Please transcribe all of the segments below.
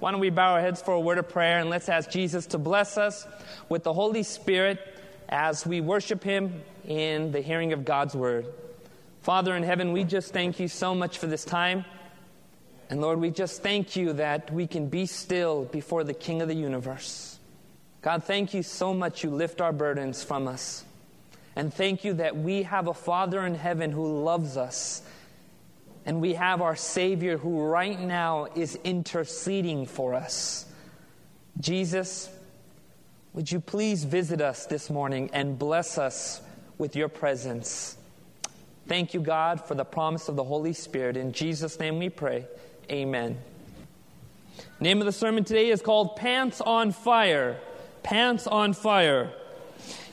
Why don't we bow our heads for a word of prayer and let's ask Jesus to bless us with the Holy Spirit as we worship Him in the hearing of God's word. Father in heaven, we just thank you so much for this time. And Lord, we just thank you that we can be still before the King of the universe. God, thank you so much you lift our burdens from us. And thank you that we have a Father in heaven who loves us. And we have our Savior who right now is interceding for us. Jesus, would you please visit us this morning and bless us with your presence? Thank you, God, for the promise of the Holy Spirit. In Jesus' name we pray. Amen. Name of the sermon today is called Pants on Fire. Pants on Fire.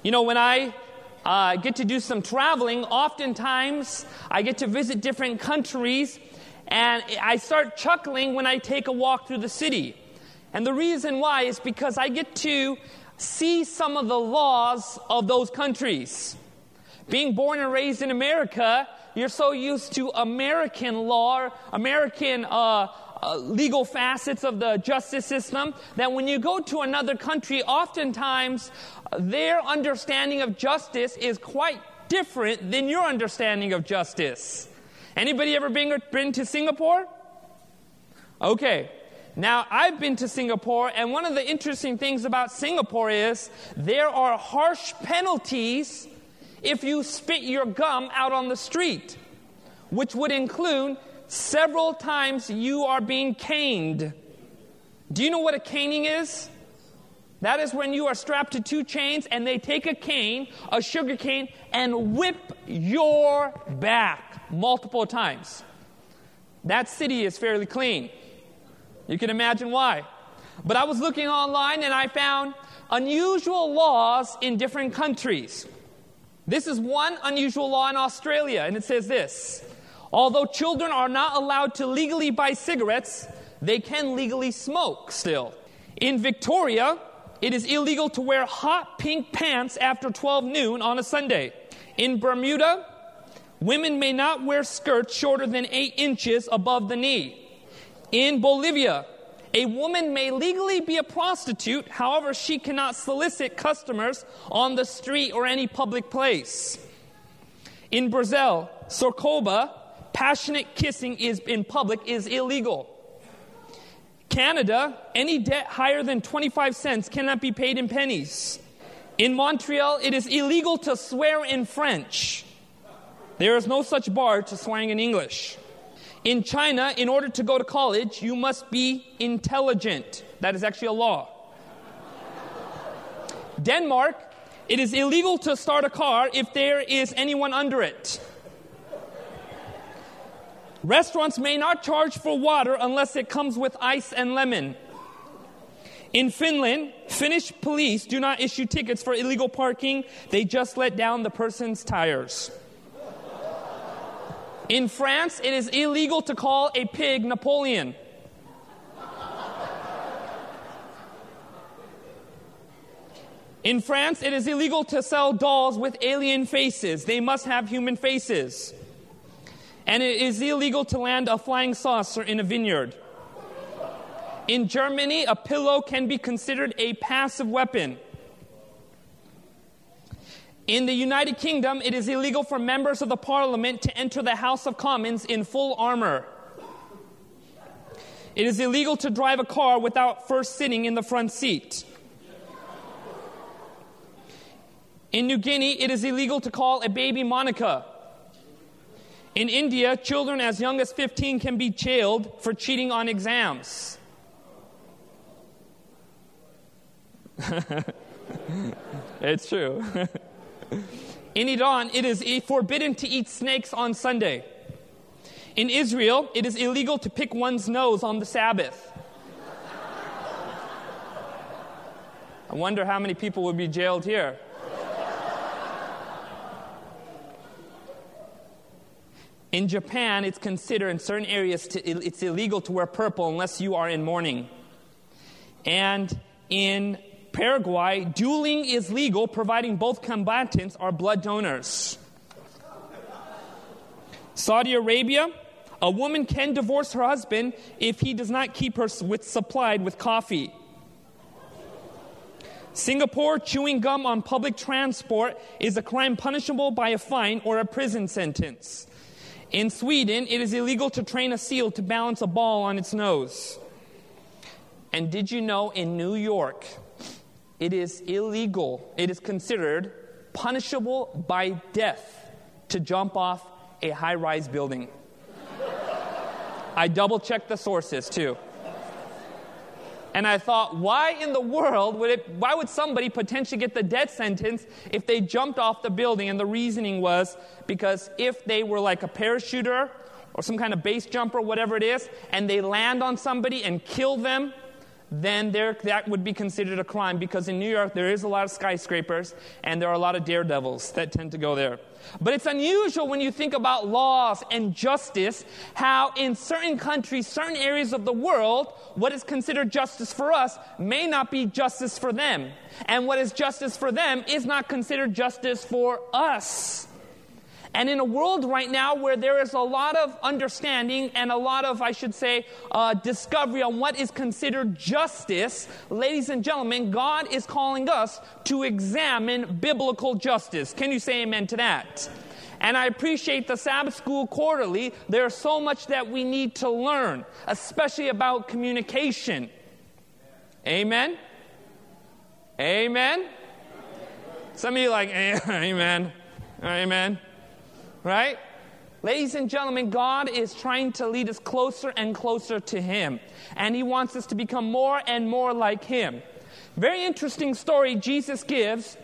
You know, when I uh, get to do some traveling, oftentimes I get to visit different countries, and I start chuckling when I take a walk through the city. And the reason why is because I get to see some of the laws of those countries. Being born and raised in America, you're so used to American law, American uh, uh, legal facets of the justice system that when you go to another country, oftentimes uh, their understanding of justice is quite different than your understanding of justice. Anybody ever been, been to Singapore? Okay. Now, I've been to Singapore, and one of the interesting things about Singapore is there are harsh penalties if you spit your gum out on the street, which would include several times you are being caned. Do you know what a caning is? That is when you are strapped to two chains and they take a cane, a sugar cane, and whip your back multiple times. That city is fairly clean. You can imagine why. But I was looking online and I found unusual laws in different countries. This is one unusual law in Australia, and it says this Although children are not allowed to legally buy cigarettes, they can legally smoke still. In Victoria, it is illegal to wear hot pink pants after 12 noon on a Sunday. In Bermuda, women may not wear skirts shorter than 8 inches above the knee. In Bolivia, a woman may legally be a prostitute, however, she cannot solicit customers on the street or any public place. In Brazil, Sorocaba, passionate kissing is in public is illegal. Canada, any debt higher than 25 cents cannot be paid in pennies. In Montreal, it is illegal to swear in French. There is no such bar to swearing in English. In China, in order to go to college, you must be intelligent. That is actually a law. Denmark, it is illegal to start a car if there is anyone under it. Restaurants may not charge for water unless it comes with ice and lemon. In Finland, Finnish police do not issue tickets for illegal parking, they just let down the person's tires. In France, it is illegal to call a pig Napoleon. In France, it is illegal to sell dolls with alien faces. They must have human faces. And it is illegal to land a flying saucer in a vineyard. In Germany, a pillow can be considered a passive weapon. In the United Kingdom, it is illegal for members of the parliament to enter the House of Commons in full armor. It is illegal to drive a car without first sitting in the front seat. In New Guinea, it is illegal to call a baby Monica. In India, children as young as 15 can be jailed for cheating on exams. it's true. In Iran, it is forbidden to eat snakes on Sunday. In Israel, it is illegal to pick one's nose on the Sabbath. I wonder how many people would be jailed here. In Japan, it's considered in certain areas to, it's illegal to wear purple unless you are in mourning. And in Paraguay, dueling is legal providing both combatants are blood donors. Saudi Arabia, A woman can divorce her husband if he does not keep her with, supplied with coffee. Singapore, chewing gum on public transport is a crime punishable by a fine or a prison sentence. In Sweden, it is illegal to train a seal to balance a ball on its nose. And did you know in New York, it is illegal, it is considered punishable by death to jump off a high rise building? I double checked the sources too. And I thought, why in the world would it, why would somebody potentially get the death sentence if they jumped off the building? And the reasoning was because if they were like a parachuter or some kind of base jumper, whatever it is, and they land on somebody and kill them, then there, that would be considered a crime because in New York there is a lot of skyscrapers and there are a lot of daredevils that tend to go there. But it's unusual when you think about laws and justice, how in certain countries, certain areas of the world, what is considered justice for us may not be justice for them. And what is justice for them is not considered justice for us. And in a world right now where there is a lot of understanding and a lot of, I should say, uh, discovery on what is considered justice, ladies and gentlemen, God is calling us to examine biblical justice. Can you say amen to that? And I appreciate the Sabbath School Quarterly. There's so much that we need to learn, especially about communication. Amen? Amen? Some of you like, amen. Amen right? Ladies and gentlemen, God is trying to lead us closer and closer to Him, and He wants us to become more and more like Him. Very interesting story Jesus gives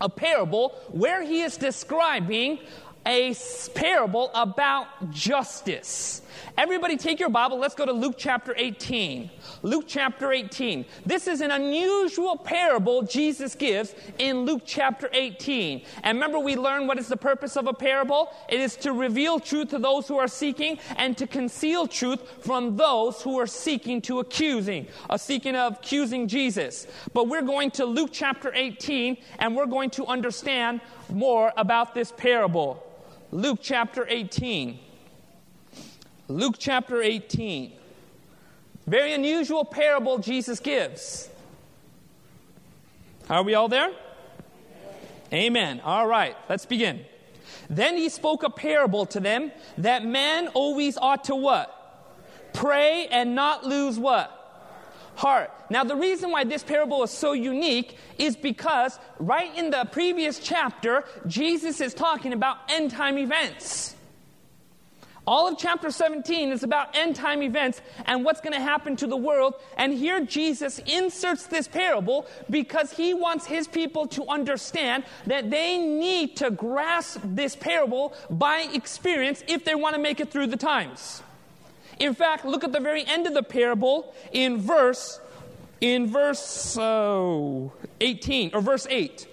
a parable where He is describing a parable about justice. Everybody take your Bible. Let's go to Luke chapter 18. Luke chapter 18. This is an unusual parable Jesus gives in Luke chapter 18. And remember, we learned what is the purpose of a parable? It is to reveal truth to those who are seeking and to conceal truth from those who are seeking to accusing, uh, seeking of accusing Jesus. But we're going to Luke chapter 18 and we're going to understand more about this parable. Luke chapter 18. Luke chapter 18. Very unusual parable Jesus gives. Are we all there? Amen. All right, let's begin. Then he spoke a parable to them that man always ought to what? Pray and not lose what? heart. Now, the reason why this parable is so unique is because right in the previous chapter, Jesus is talking about end time events. All of chapter 17 is about end time events and what's going to happen to the world. And here Jesus inserts this parable because he wants his people to understand that they need to grasp this parable by experience if they want to make it through the times. In fact, look at the very end of the parable in verse in verse uh, 18 or verse 8.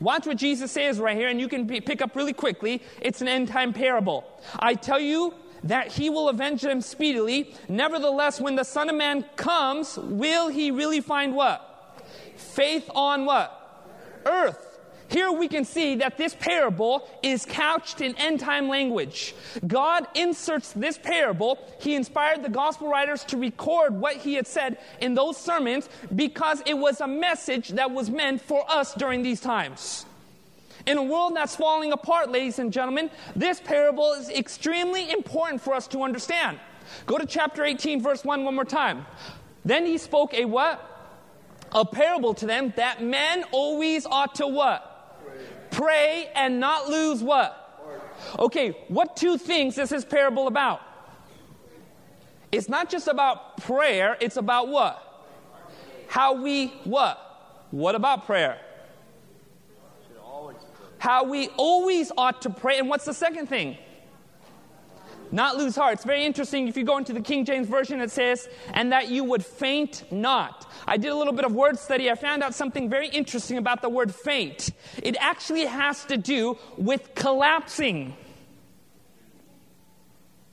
Watch what Jesus says right here, and you can pick up really quickly. It's an end time parable. I tell you that he will avenge them speedily. Nevertheless, when the Son of Man comes, will he really find what? Faith on what? Earth. Here we can see that this parable is couched in end time language. God inserts this parable. He inspired the gospel writers to record what he had said in those sermons because it was a message that was meant for us during these times. In a world that's falling apart, ladies and gentlemen, this parable is extremely important for us to understand. Go to chapter 18, verse 1 one more time. Then he spoke a what? A parable to them that men always ought to what? Pray and not lose what? Okay, what two things is this parable about? It's not just about prayer, it's about what? How we what? What about prayer? How we always ought to pray. And what's the second thing? Not lose heart. It's very interesting. If you go into the King James Version, it says, and that you would faint not. I did a little bit of word study. I found out something very interesting about the word faint. It actually has to do with collapsing.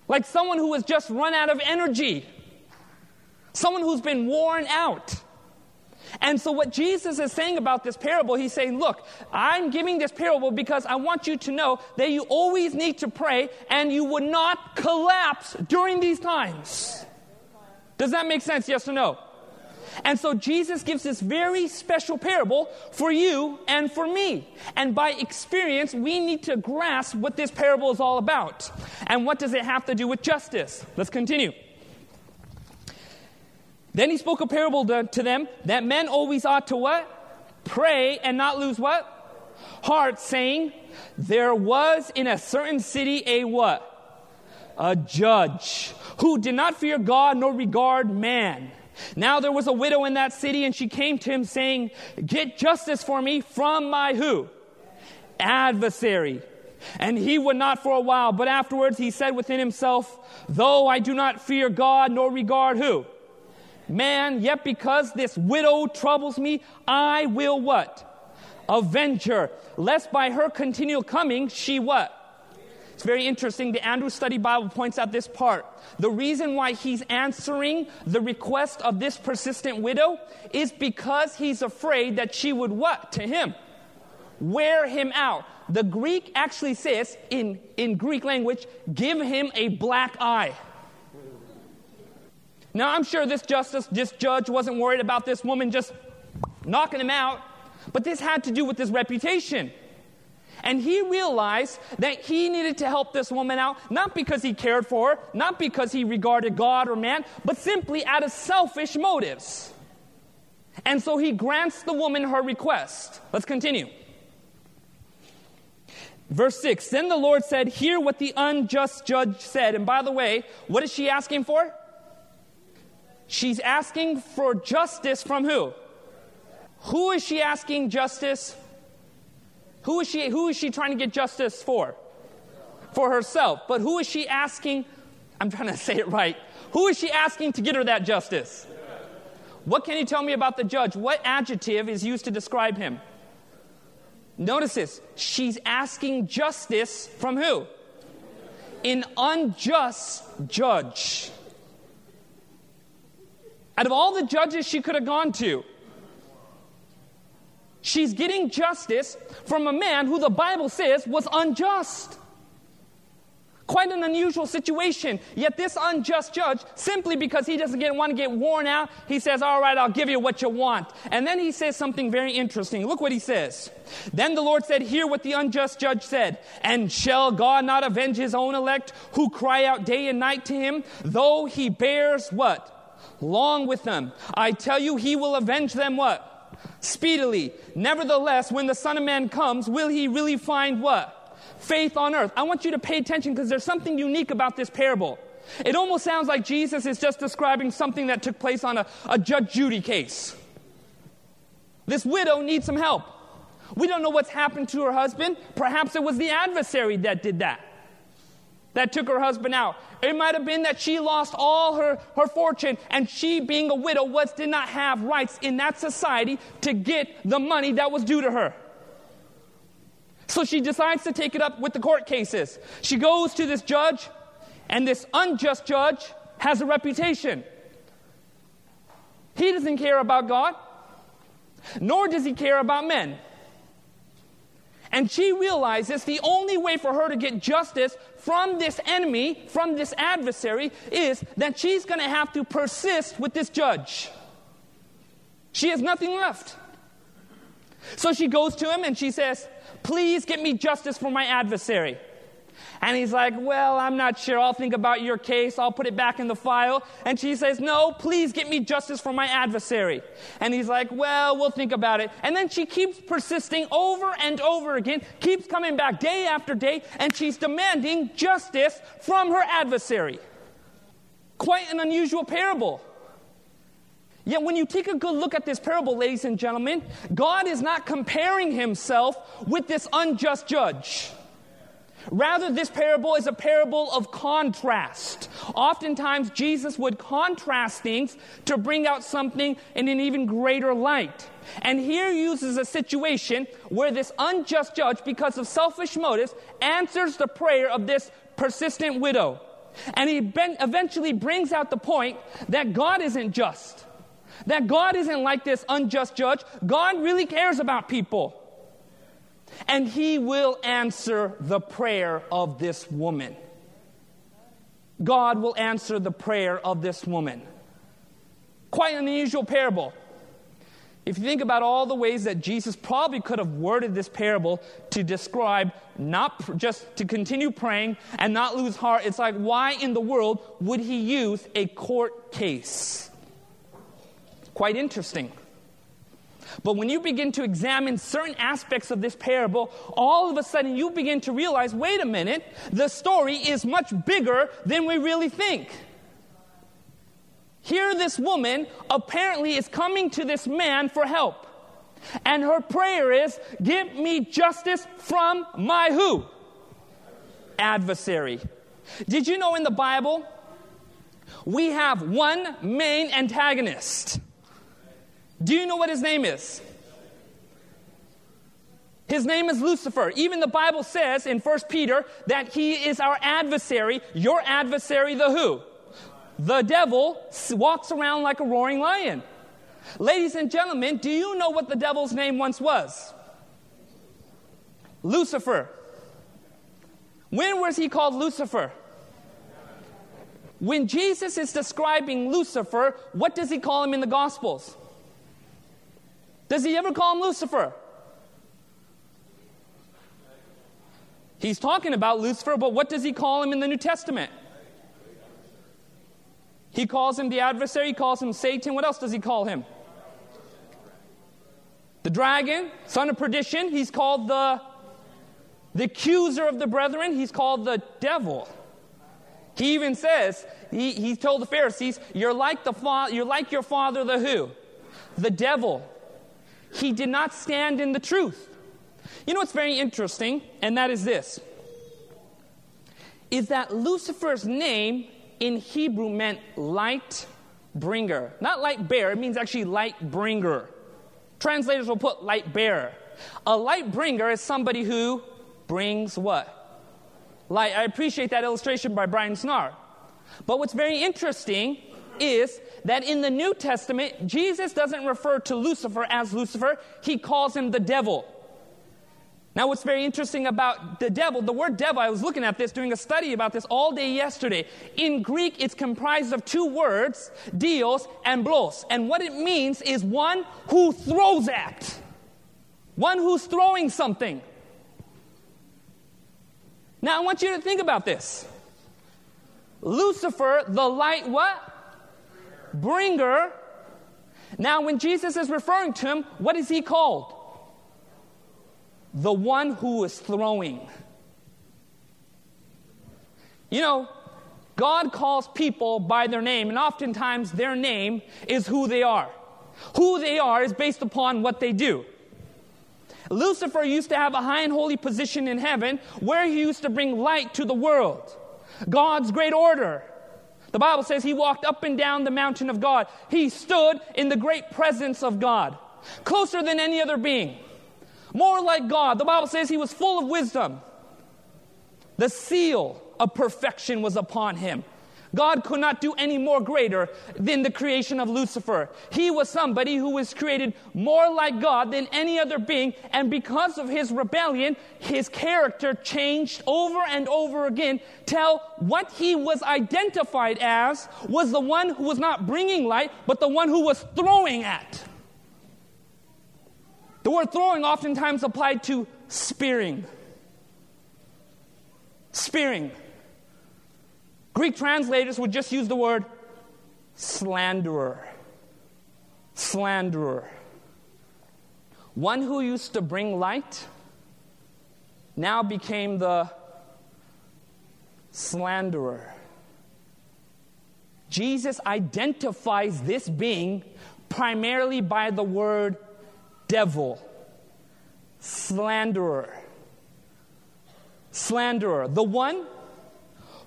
Like someone who has just run out of energy, someone who's been worn out. And so, what Jesus is saying about this parable, he's saying, Look, I'm giving this parable because I want you to know that you always need to pray and you would not collapse during these times. Does that make sense? Yes or no? And so Jesus gives this very special parable for you and for me. And by experience, we need to grasp what this parable is all about. And what does it have to do with justice? Let's continue. Then he spoke a parable to, to them that men always ought to what? Pray and not lose what? Heart, saying, There was in a certain city a what? A judge who did not fear God nor regard man. Now there was a widow in that city, and she came to him saying, Get justice for me from my who? Adversary. And he would not for a while, but afterwards he said within himself, Though I do not fear God nor regard who? Man, yet because this widow troubles me, I will what? Avenge her, lest by her continual coming she what? It's very interesting. The Andrew Study Bible points out this part. The reason why he's answering the request of this persistent widow is because he's afraid that she would what to him? Wear him out. The Greek actually says in, in Greek language, give him a black eye. Now, I'm sure this justice, this judge wasn't worried about this woman just knocking him out, but this had to do with his reputation. And he realized that he needed to help this woman out, not because he cared for her, not because he regarded God or man, but simply out of selfish motives. And so he grants the woman her request. Let's continue. Verse 6 Then the Lord said, Hear what the unjust judge said. And by the way, what is she asking for? She's asking for justice from who? Who is she asking justice? Who is she, who is she trying to get justice for? For herself. But who is she asking? I'm trying to say it right. Who is she asking to get her that justice? What can you tell me about the judge? What adjective is used to describe him? Notice this. She's asking justice from who? An unjust judge. Out of all the judges she could have gone to, she's getting justice from a man who the Bible says was unjust. Quite an unusual situation. Yet this unjust judge, simply because he doesn't get, want to get worn out, he says, All right, I'll give you what you want. And then he says something very interesting. Look what he says. Then the Lord said, Hear what the unjust judge said. And shall God not avenge his own elect who cry out day and night to him, though he bears what? Long with them. I tell you, he will avenge them what? Speedily. Nevertheless, when the Son of Man comes, will he really find what? Faith on earth. I want you to pay attention because there's something unique about this parable. It almost sounds like Jesus is just describing something that took place on a, a Judge Judy case. This widow needs some help. We don't know what's happened to her husband. Perhaps it was the adversary that did that that took her husband out. It might have been that she lost all her, her fortune and she, being a widow, was, did not have rights in that society to get the money that was due to her. So she decides to take it up with the court cases. She goes to this judge, and this unjust judge has a reputation. He doesn't care about God, nor does he care about men. And she realizes the only way for her to get justice from this enemy, from this adversary, is that she's going to have to persist with this judge. She has nothing left. So she goes to him and she says, Please get me justice for my adversary. And he's like, Well, I'm not sure. I'll think about your case. I'll put it back in the file. And she says, No, please get me justice for my adversary. And he's like, Well, we'll think about it. And then she keeps persisting over and over again, keeps coming back day after day, and she's demanding justice from her adversary. Quite an unusual parable. Yet, when you take a good look at this parable, ladies and gentlemen, God is not comparing himself with this unjust judge. Rather, this parable is a parable of contrast. Oftentimes, Jesus would contrast things to bring out something in an even greater light. And here uses a situation where this unjust judge, because of selfish motives, answers the prayer of this persistent widow. And he eventually brings out the point that God isn't just. that God isn't like this unjust judge. God really cares about people. And He will answer the prayer of this woman. God will answer the prayer of this woman. Quite an unusual parable. If you think about all the ways that Jesus probably could have worded this parable to describe not just to continue praying and not lose heart, it's like, why in the world would he use a court case? Quite interesting. But when you begin to examine certain aspects of this parable, all of a sudden you begin to realize wait a minute, the story is much bigger than we really think. Here, this woman apparently is coming to this man for help. And her prayer is, Give me justice from my who? Adversary. Did you know in the Bible, we have one main antagonist? Do you know what his name is? His name is Lucifer. Even the Bible says in 1 Peter that he is our adversary, your adversary, the who? The devil walks around like a roaring lion. Ladies and gentlemen, do you know what the devil's name once was? Lucifer. When was he called Lucifer? When Jesus is describing Lucifer, what does he call him in the Gospels? Does he ever call him Lucifer? He's talking about Lucifer, but what does he call him in the New Testament? He calls him the adversary, he calls him Satan. What else does he call him? The dragon, son of perdition. He's called the, the accuser of the brethren. He's called the devil. He even says, he, he told the Pharisees, you're like, the fa- you're like your father, the who? The devil he did not stand in the truth. You know what's very interesting, and that is this is that Lucifer's name in Hebrew meant light bringer. Not light bearer, it means actually light bringer. Translators will put light bearer. A light bringer is somebody who brings what? Light. I appreciate that illustration by Brian Snar. But what's very interesting is that in the New Testament, Jesus doesn't refer to Lucifer as Lucifer, he calls him the devil. Now, what's very interesting about the devil, the word devil, I was looking at this, doing a study about this all day yesterday. In Greek, it's comprised of two words, dios and blos. And what it means is one who throws at, one who's throwing something. Now, I want you to think about this. Lucifer, the light what? Bringer. Now, when Jesus is referring to him, what is he called? The one who is throwing. You know, God calls people by their name, and oftentimes their name is who they are. Who they are is based upon what they do. Lucifer used to have a high and holy position in heaven where he used to bring light to the world, God's great order. The Bible says he walked up and down the mountain of God. He stood in the great presence of God, closer than any other being, more like God. The Bible says he was full of wisdom. The seal of perfection was upon him. God could not do any more greater than the creation of Lucifer. He was somebody who was created more like God than any other being, and because of his rebellion, his character changed over and over again till what he was identified as was the one who was not bringing light, but the one who was throwing at. The word throwing oftentimes applied to spearing. Spearing. Greek translators would just use the word slanderer. Slanderer. One who used to bring light now became the slanderer. Jesus identifies this being primarily by the word devil, slanderer. Slanderer. The one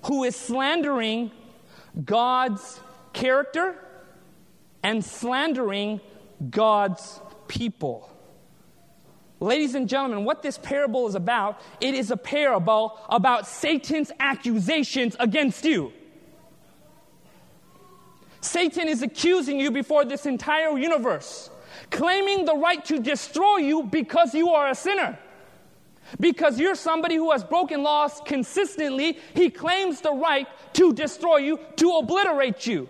who is slandering God's character and slandering God's people. Ladies and gentlemen, what this parable is about, it is a parable about Satan's accusations against you. Satan is accusing you before this entire universe, claiming the right to destroy you because you are a sinner. Because you're somebody who has broken laws consistently, he claims the right to destroy you, to obliterate you.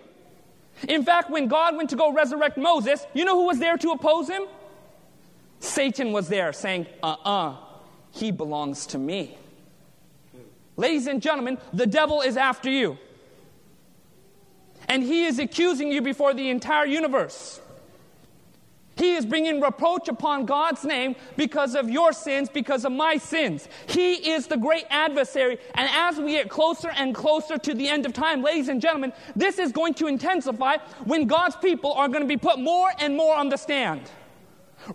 In fact, when God went to go resurrect Moses, you know who was there to oppose him? Satan was there saying, uh uh-uh, uh, he belongs to me. Ladies and gentlemen, the devil is after you. And he is accusing you before the entire universe. He is bringing reproach upon God's name because of your sins, because of my sins. He is the great adversary. And as we get closer and closer to the end of time, ladies and gentlemen, this is going to intensify when God's people are going to be put more and more on the stand.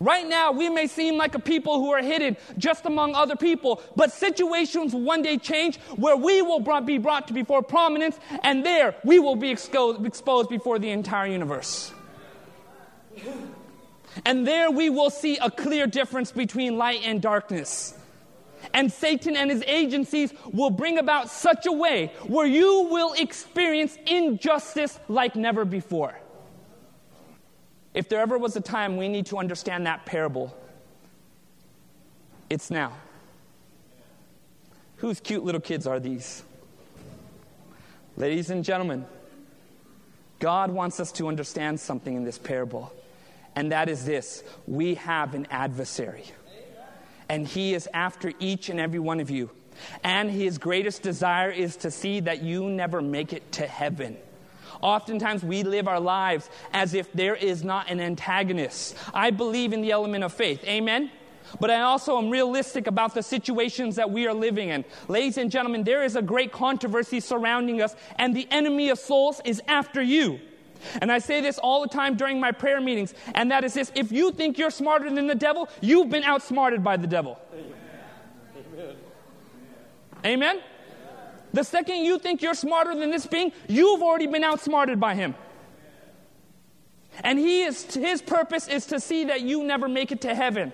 Right now, we may seem like a people who are hidden just among other people, but situations will one day change where we will be brought to before prominence, and there we will be exposed before the entire universe. And there we will see a clear difference between light and darkness. And Satan and his agencies will bring about such a way where you will experience injustice like never before. If there ever was a time we need to understand that parable, it's now. Whose cute little kids are these? Ladies and gentlemen, God wants us to understand something in this parable, and that is this we have an adversary, and he is after each and every one of you. And his greatest desire is to see that you never make it to heaven. Oftentimes we live our lives as if there is not an antagonist. I believe in the element of faith. Amen? But I also am realistic about the situations that we are living in. Ladies and gentlemen, there is a great controversy surrounding us, and the enemy of souls is after you. And I say this all the time during my prayer meetings, and that is this if you think you're smarter than the devil, you've been outsmarted by the devil. Amen. Amen? The second you think you're smarter than this being, you've already been outsmarted by him. And he is, his purpose is to see that you never make it to heaven.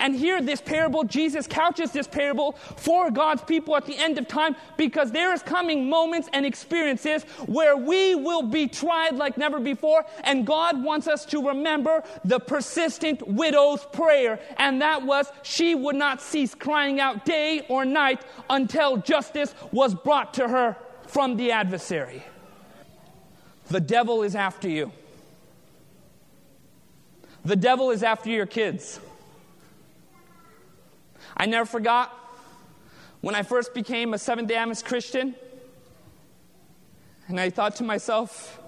And here, this parable, Jesus couches this parable for God's people at the end of time because there is coming moments and experiences where we will be tried like never before. And God wants us to remember the persistent widow's prayer. And that was, she would not cease crying out day or night until justice was brought to her from the adversary. The devil is after you. The devil is after your kids. I never forgot when I first became a Seventh day Adventist Christian, and I thought to myself,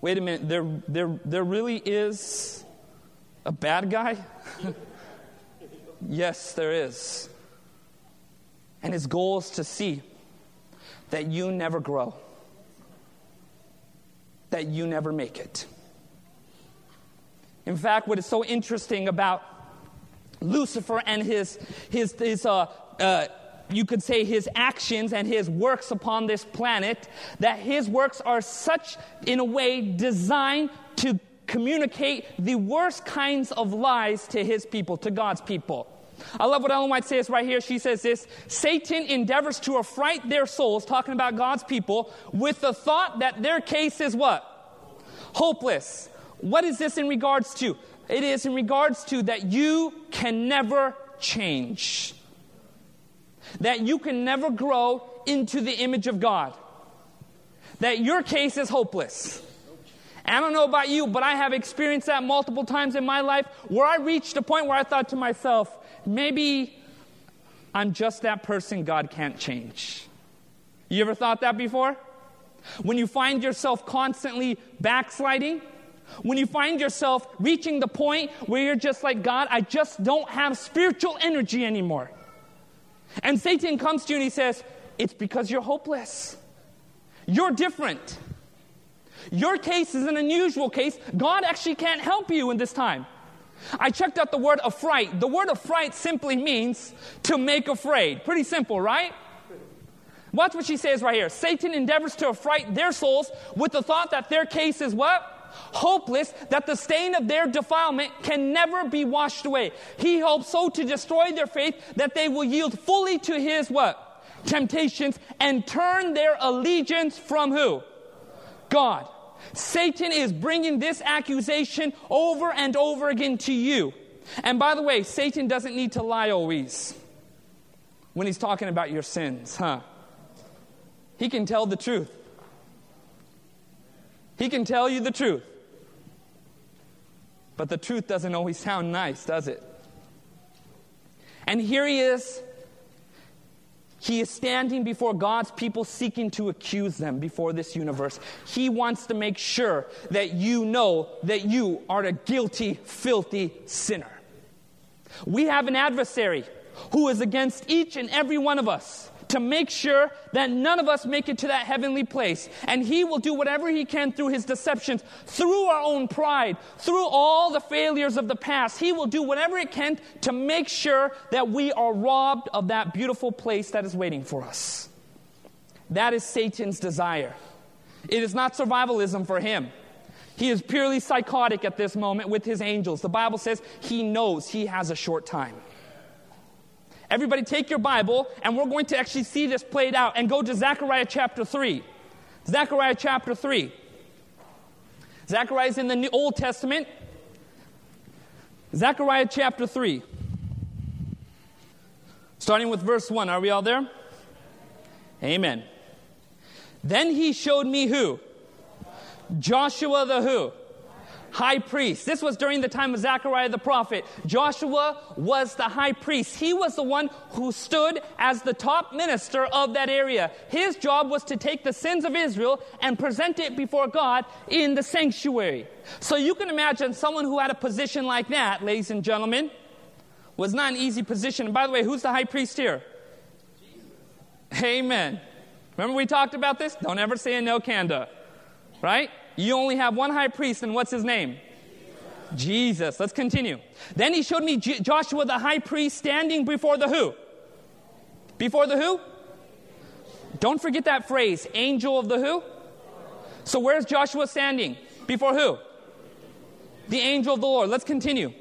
wait a minute, there, there, there really is a bad guy? yes, there is. And his goal is to see that you never grow, that you never make it. In fact, what is so interesting about Lucifer and his, his, his uh, uh, you could say his actions and his works upon this planet, that his works are such, in a way, designed to communicate the worst kinds of lies to his people, to God's people. I love what Ellen White says right here. She says this Satan endeavors to affright their souls, talking about God's people, with the thought that their case is what? Hopeless. What is this in regards to? It is in regards to that you can never change, that you can never grow into the image of God, that your case is hopeless. I don't know about you, but I have experienced that multiple times in my life where I reached a point where I thought to myself, maybe I'm just that person God can't change. You ever thought that before? When you find yourself constantly backsliding, when you find yourself reaching the point where you're just like, God, I just don't have spiritual energy anymore. And Satan comes to you and he says, It's because you're hopeless. You're different. Your case is an unusual case. God actually can't help you in this time. I checked out the word affright. The word affright simply means to make afraid. Pretty simple, right? Watch what she says right here. Satan endeavors to affright their souls with the thought that their case is what? Hopeless that the stain of their defilement can never be washed away. He hopes so to destroy their faith that they will yield fully to his what? Temptations and turn their allegiance from who? God. Satan is bringing this accusation over and over again to you. And by the way, Satan doesn't need to lie always when he's talking about your sins, huh? He can tell the truth. He can tell you the truth. But the truth doesn't always sound nice, does it? And here he is. He is standing before God's people seeking to accuse them before this universe. He wants to make sure that you know that you are a guilty, filthy sinner. We have an adversary who is against each and every one of us to make sure that none of us make it to that heavenly place. And He will do whatever He can through His deceptions, through our own pride, through all the failures of the past. He will do whatever it can to make sure that we are robbed of that beautiful place that is waiting for us. That is Satan's desire. It is not survivalism for him. He is purely psychotic at this moment with his angels. The Bible says he knows he has a short time. Everybody, take your Bible, and we're going to actually see this played out and go to Zechariah chapter 3. Zechariah chapter 3. Zechariah is in the New Old Testament. Zechariah chapter 3. Starting with verse 1. Are we all there? Amen. Then he showed me who? Joshua the who? High priest. This was during the time of Zechariah the prophet. Joshua was the high priest. He was the one who stood as the top minister of that area. His job was to take the sins of Israel and present it before God in the sanctuary. So you can imagine someone who had a position like that, ladies and gentlemen, was not an easy position. And by the way, who's the high priest here? Jesus. Amen. Remember we talked about this? Don't ever say Anil Kanda. Right? You only have one high priest, and what's his name? Jesus. Let's continue. Then he showed me J- Joshua the high priest standing before the who? Before the who? Don't forget that phrase, angel of the who? So where's Joshua standing? Before who? The angel of the Lord. Let's continue.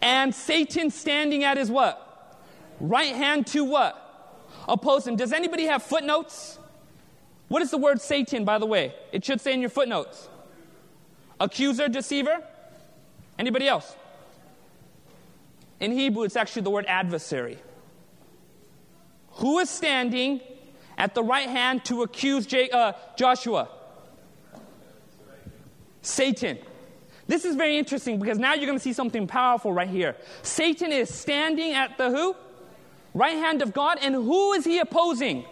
And Satan standing at his what? Right hand to what? Oppose him. Does anybody have footnotes? What is the word Satan, by the way? It should say in your footnotes. Accuser, deceiver? Anybody else? In Hebrew, it's actually the word adversary. Who is standing at the right hand to accuse J- uh, Joshua? Satan. This is very interesting because now you're going to see something powerful right here. Satan is standing at the who? Right hand of God, and who is he opposing?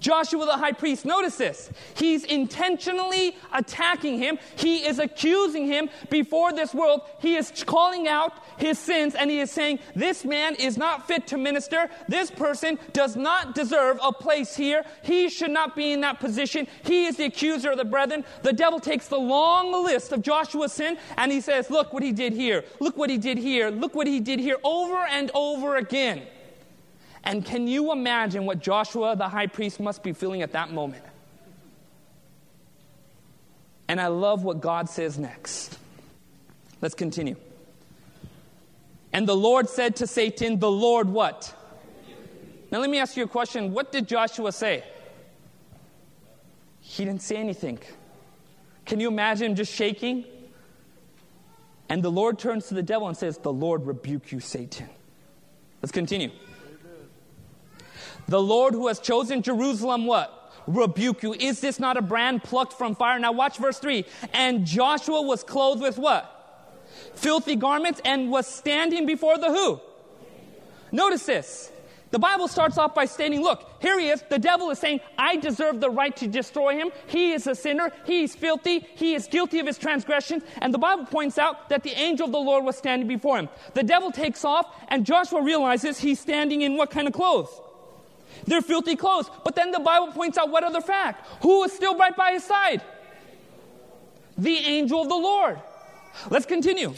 Joshua the high priest, notice this. He's intentionally attacking him. He is accusing him before this world. He is calling out his sins and he is saying, This man is not fit to minister. This person does not deserve a place here. He should not be in that position. He is the accuser of the brethren. The devil takes the long list of Joshua's sin and he says, Look what he did here. Look what he did here. Look what he did here over and over again. And can you imagine what Joshua, the high priest, must be feeling at that moment? And I love what God says next. Let's continue. And the Lord said to Satan, The Lord what? Now let me ask you a question. What did Joshua say? He didn't say anything. Can you imagine him just shaking? And the Lord turns to the devil and says, The Lord rebuke you, Satan. Let's continue. The Lord who has chosen Jerusalem, what? Rebuke you. Is this not a brand plucked from fire? Now watch verse 3. And Joshua was clothed with what? Filthy garments and was standing before the who? Notice this. The Bible starts off by stating, look, here he is. The devil is saying, I deserve the right to destroy him. He is a sinner. He is filthy. He is guilty of his transgressions. And the Bible points out that the angel of the Lord was standing before him. The devil takes off, and Joshua realizes he's standing in what kind of clothes? They're filthy clothes. But then the Bible points out what other fact? Who is still right by his side? The angel of the Lord. Let's continue.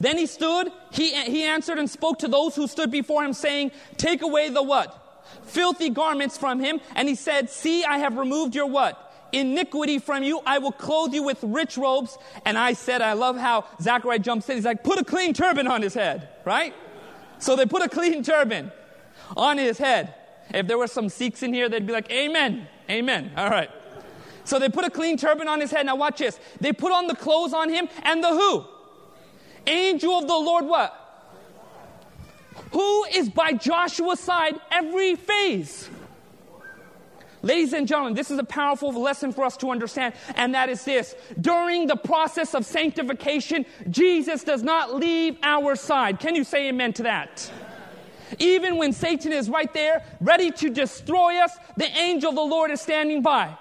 Then he stood, he, he answered and spoke to those who stood before him, saying, Take away the what? Filthy garments from him. And he said, See, I have removed your what? Iniquity from you. I will clothe you with rich robes. And I said, I love how Zechariah jumps in. He's like, Put a clean turban on his head, right? So they put a clean turban on his head. If there were some Sikhs in here, they'd be like, Amen, Amen. All right. So they put a clean turban on his head. Now watch this. They put on the clothes on him and the who? Angel of the Lord what? Who is by Joshua's side every phase? Ladies and gentlemen, this is a powerful lesson for us to understand, and that is this. During the process of sanctification, Jesus does not leave our side. Can you say amen to that? Even when Satan is right there, ready to destroy us, the angel of the Lord is standing by.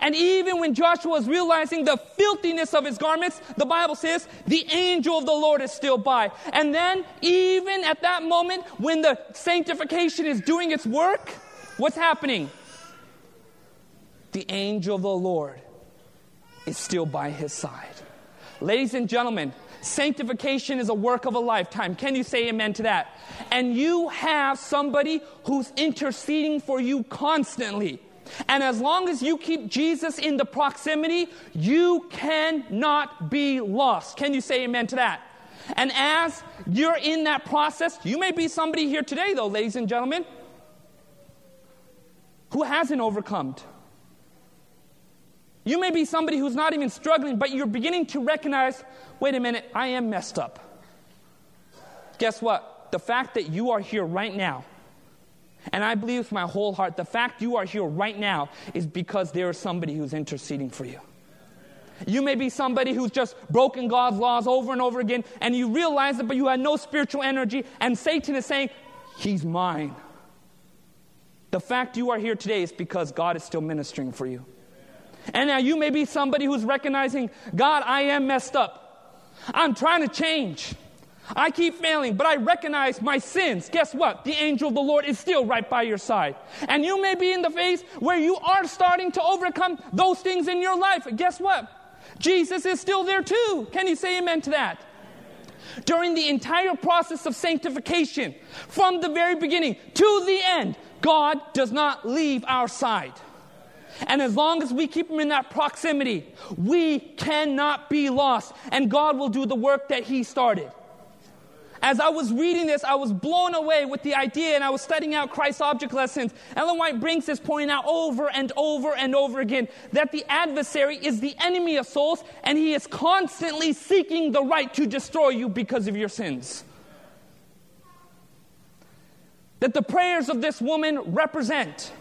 And even when Joshua is realizing the filthiness of his garments, the Bible says the angel of the Lord is still by. And then, even at that moment, when the sanctification is doing its work, what's happening? the angel of the Lord is still by his side. Ladies and gentlemen, sanctification is a work of a lifetime. Can you say amen to that? And you have somebody who's interceding for you constantly. And as long as you keep Jesus in the proximity, you cannot be lost. Can you say amen to that? And as you're in that process, you may be somebody here today, though, ladies and gentlemen, who hasn't overcome. You may be somebody who's not even struggling, but you're beginning to recognize wait a minute, I am messed up. Guess what? The fact that you are here right now, and I believe with my whole heart, the fact you are here right now is because there is somebody who's interceding for you. You may be somebody who's just broken God's laws over and over again, and you realize it, but you had no spiritual energy, and Satan is saying, He's mine. The fact you are here today is because God is still ministering for you. And now you may be somebody who's recognizing, God, I am messed up. I'm trying to change. I keep failing, but I recognize my sins. Guess what? The angel of the Lord is still right by your side. And you may be in the phase where you are starting to overcome those things in your life. Guess what? Jesus is still there too. Can you say amen to that? During the entire process of sanctification, from the very beginning to the end, God does not leave our side. And as long as we keep him in that proximity, we cannot be lost. And God will do the work that he started. As I was reading this, I was blown away with the idea, and I was studying out Christ's object lessons. Ellen White brings this point out over and over and over again that the adversary is the enemy of souls, and he is constantly seeking the right to destroy you because of your sins. That the prayers of this woman represent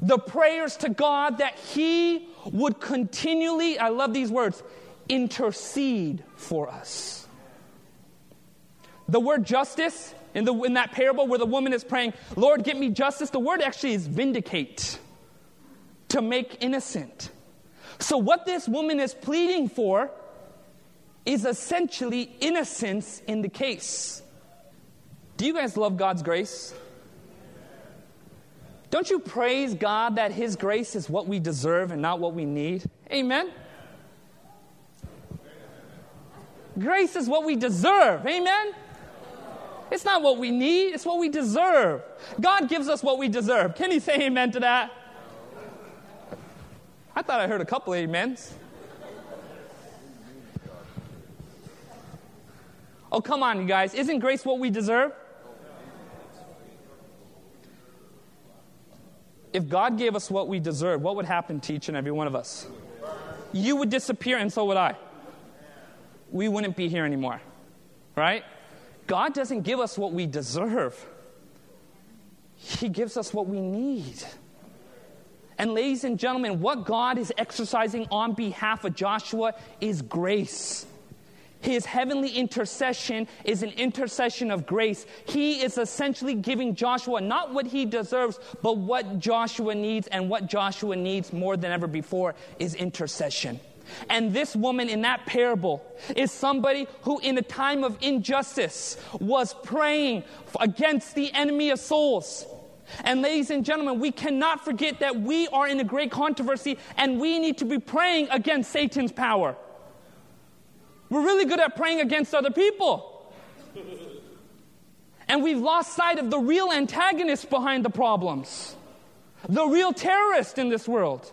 the prayers to God that He would continually, I love these words, intercede for us. The word justice in, the, in that parable where the woman is praying, Lord, give me justice, the word actually is vindicate, to make innocent. So, what this woman is pleading for is essentially innocence in the case. Do you guys love God's grace? Don't you praise God that His grace is what we deserve and not what we need? Amen? Grace is what we deserve. Amen? It's not what we need, it's what we deserve. God gives us what we deserve. Can you say amen to that? I thought I heard a couple amens. Oh, come on, you guys. Isn't grace what we deserve? If God gave us what we deserve, what would happen to each and every one of us? You would disappear, and so would I. We wouldn't be here anymore, right? God doesn't give us what we deserve, He gives us what we need. And, ladies and gentlemen, what God is exercising on behalf of Joshua is grace. His heavenly intercession is an intercession of grace. He is essentially giving Joshua not what he deserves, but what Joshua needs, and what Joshua needs more than ever before is intercession. And this woman in that parable is somebody who, in a time of injustice, was praying against the enemy of souls. And, ladies and gentlemen, we cannot forget that we are in a great controversy and we need to be praying against Satan's power. We're really good at praying against other people. And we've lost sight of the real antagonist behind the problems, the real terrorist in this world.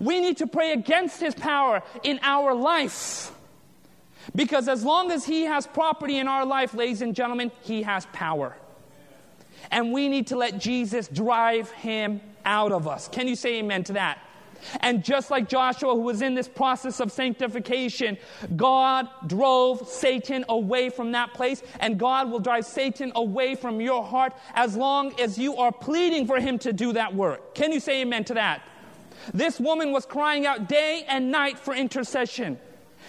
We need to pray against his power in our life. Because as long as he has property in our life, ladies and gentlemen, he has power. And we need to let Jesus drive him out of us. Can you say amen to that? And just like Joshua, who was in this process of sanctification, God drove Satan away from that place, and God will drive Satan away from your heart as long as you are pleading for him to do that work. Can you say amen to that? This woman was crying out day and night for intercession.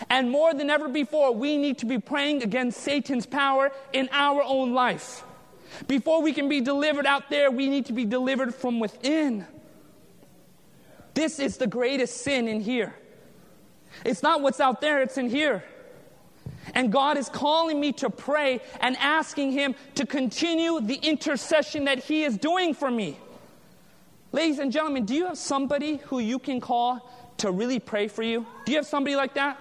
And more than ever before, we need to be praying against Satan's power in our own life. Before we can be delivered out there, we need to be delivered from within. This is the greatest sin in here. It's not what's out there, it's in here. And God is calling me to pray and asking Him to continue the intercession that He is doing for me. Ladies and gentlemen, do you have somebody who you can call to really pray for you? Do you have somebody like that?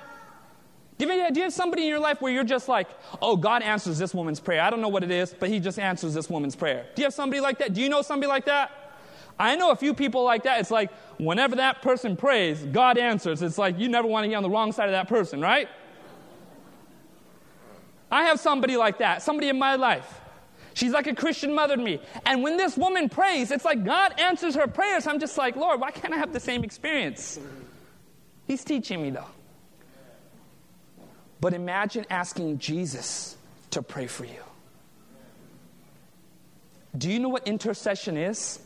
Do you, have, somebody in your life where you're just like, oh, God answers this woman's prayer? I don't know what it is, but He just answers this woman's prayer. Do you have somebody like that? Do you know somebody like that? I know a few people like that. It's like whenever that person prays, God answers. It's like you never want to get on the wrong side of that person, right? I have somebody like that, somebody in my life. She's like a Christian mother to me. And when this woman prays, it's like God answers her prayers. I'm just like, Lord, why can't I have the same experience? He's teaching me though. But imagine asking Jesus to pray for you. Do you know what intercession is?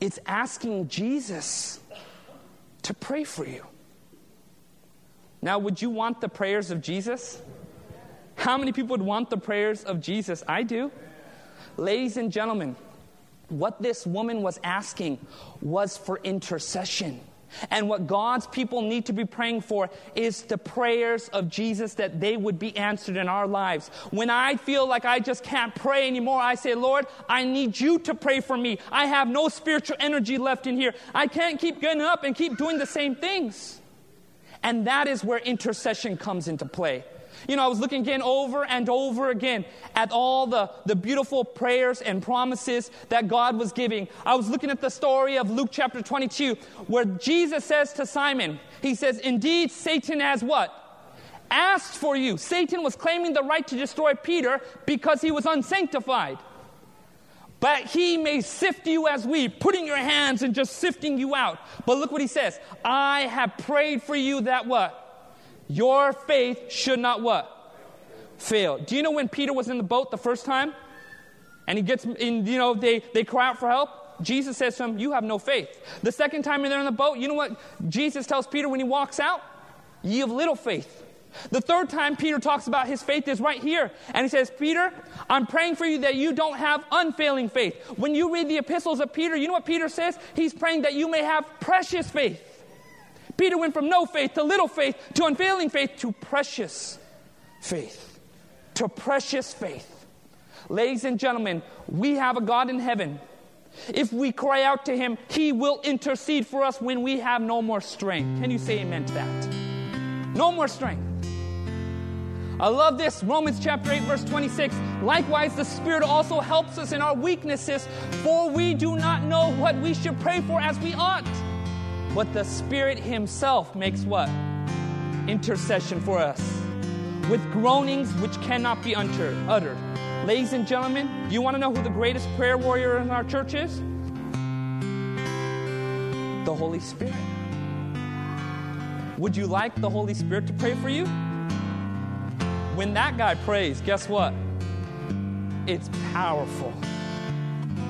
It's asking Jesus to pray for you. Now, would you want the prayers of Jesus? How many people would want the prayers of Jesus? I do. Ladies and gentlemen, what this woman was asking was for intercession. And what God's people need to be praying for is the prayers of Jesus that they would be answered in our lives. When I feel like I just can't pray anymore, I say, Lord, I need you to pray for me. I have no spiritual energy left in here. I can't keep getting up and keep doing the same things. And that is where intercession comes into play. You know, I was looking again over and over again at all the, the beautiful prayers and promises that God was giving. I was looking at the story of Luke chapter 22, where Jesus says to Simon, He says, Indeed, Satan has what? Asked for you. Satan was claiming the right to destroy Peter because he was unsanctified. But he may sift you as wheat, putting your hands and just sifting you out. But look what he says I have prayed for you that what? Your faith should not what? Fail. Do you know when Peter was in the boat the first time? And he gets in, you know, they, they cry out for help. Jesus says to him, You have no faith. The second time they're in the boat, you know what Jesus tells Peter when he walks out? Ye have little faith. The third time Peter talks about his faith is right here. And he says, Peter, I'm praying for you that you don't have unfailing faith. When you read the epistles of Peter, you know what Peter says? He's praying that you may have precious faith. Peter went from no faith to little faith to unfailing faith to precious faith. To precious faith. Ladies and gentlemen, we have a God in heaven. If we cry out to Him, He will intercede for us when we have no more strength. Can you say amen to that? No more strength. I love this. Romans chapter 8, verse 26. Likewise, the Spirit also helps us in our weaknesses, for we do not know what we should pray for as we ought. But the Spirit Himself makes what? Intercession for us with groanings which cannot be uttered. Ladies and gentlemen, do you want to know who the greatest prayer warrior in our church is? The Holy Spirit. Would you like the Holy Spirit to pray for you? When that guy prays, guess what? It's powerful.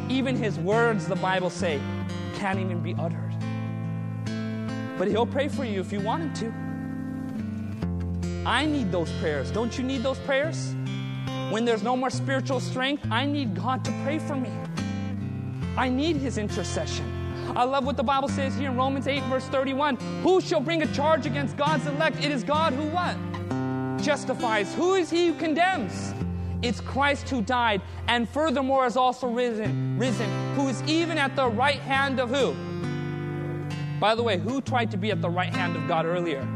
Even his words, the Bible say, can't even be uttered. But He'll pray for you if you want Him to. I need those prayers. Don't you need those prayers? When there's no more spiritual strength, I need God to pray for me. I need His intercession. I love what the Bible says here in Romans 8, verse 31. Who shall bring a charge against God's elect? It is God who what? Justifies. Who is he who condemns? It's Christ who died and furthermore has also risen, risen, who is even at the right hand of who? By the way, who tried to be at the right hand of God earlier?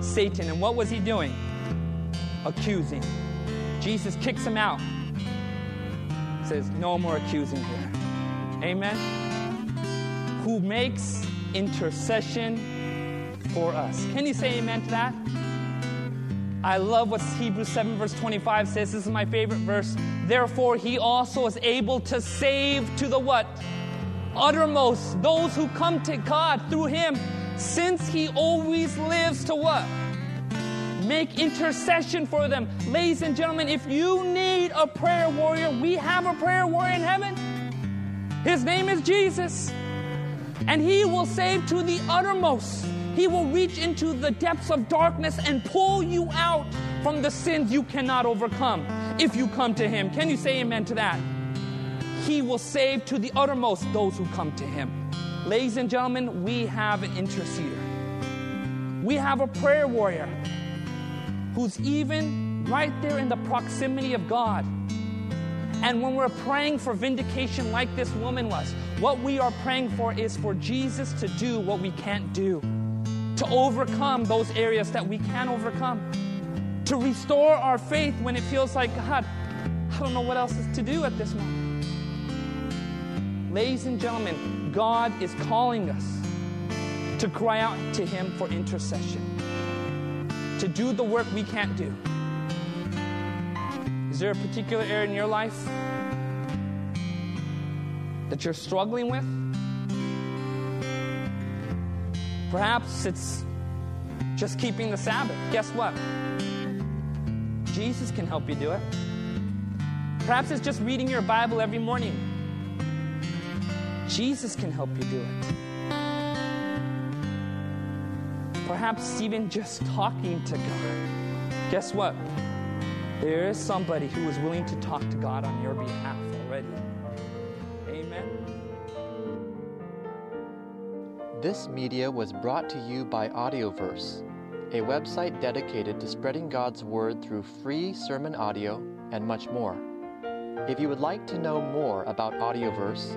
Satan. And what was he doing? Accusing. Jesus kicks him out. Says, No more accusing here. Amen. Who makes intercession for us. Can you say amen to that? I love what Hebrews 7, verse 25 says. This is my favorite verse. Therefore, he also is able to save to the what? Uttermost, those who come to God through Him, since He always lives to what? Make intercession for them. Ladies and gentlemen, if you need a prayer warrior, we have a prayer warrior in heaven. His name is Jesus. And He will save to the uttermost. He will reach into the depths of darkness and pull you out from the sins you cannot overcome if you come to Him. Can you say amen to that? He will save to the uttermost those who come to Him. Ladies and gentlemen, we have an interceder. We have a prayer warrior who's even right there in the proximity of God. And when we're praying for vindication, like this woman was, what we are praying for is for Jesus to do what we can't do to overcome those areas that we can overcome, to restore our faith when it feels like, God, I don't know what else is to do at this moment. Ladies and gentlemen, God is calling us to cry out to Him for intercession, to do the work we can't do. Is there a particular area in your life that you're struggling with? Perhaps it's just keeping the Sabbath. Guess what? Jesus can help you do it. Perhaps it's just reading your Bible every morning. Jesus can help you do it. Perhaps even just talking to God. Guess what? There is somebody who is willing to talk to God on your behalf already. Amen. This media was brought to you by Audioverse, a website dedicated to spreading God's Word through free sermon audio and much more. If you would like to know more about Audioverse,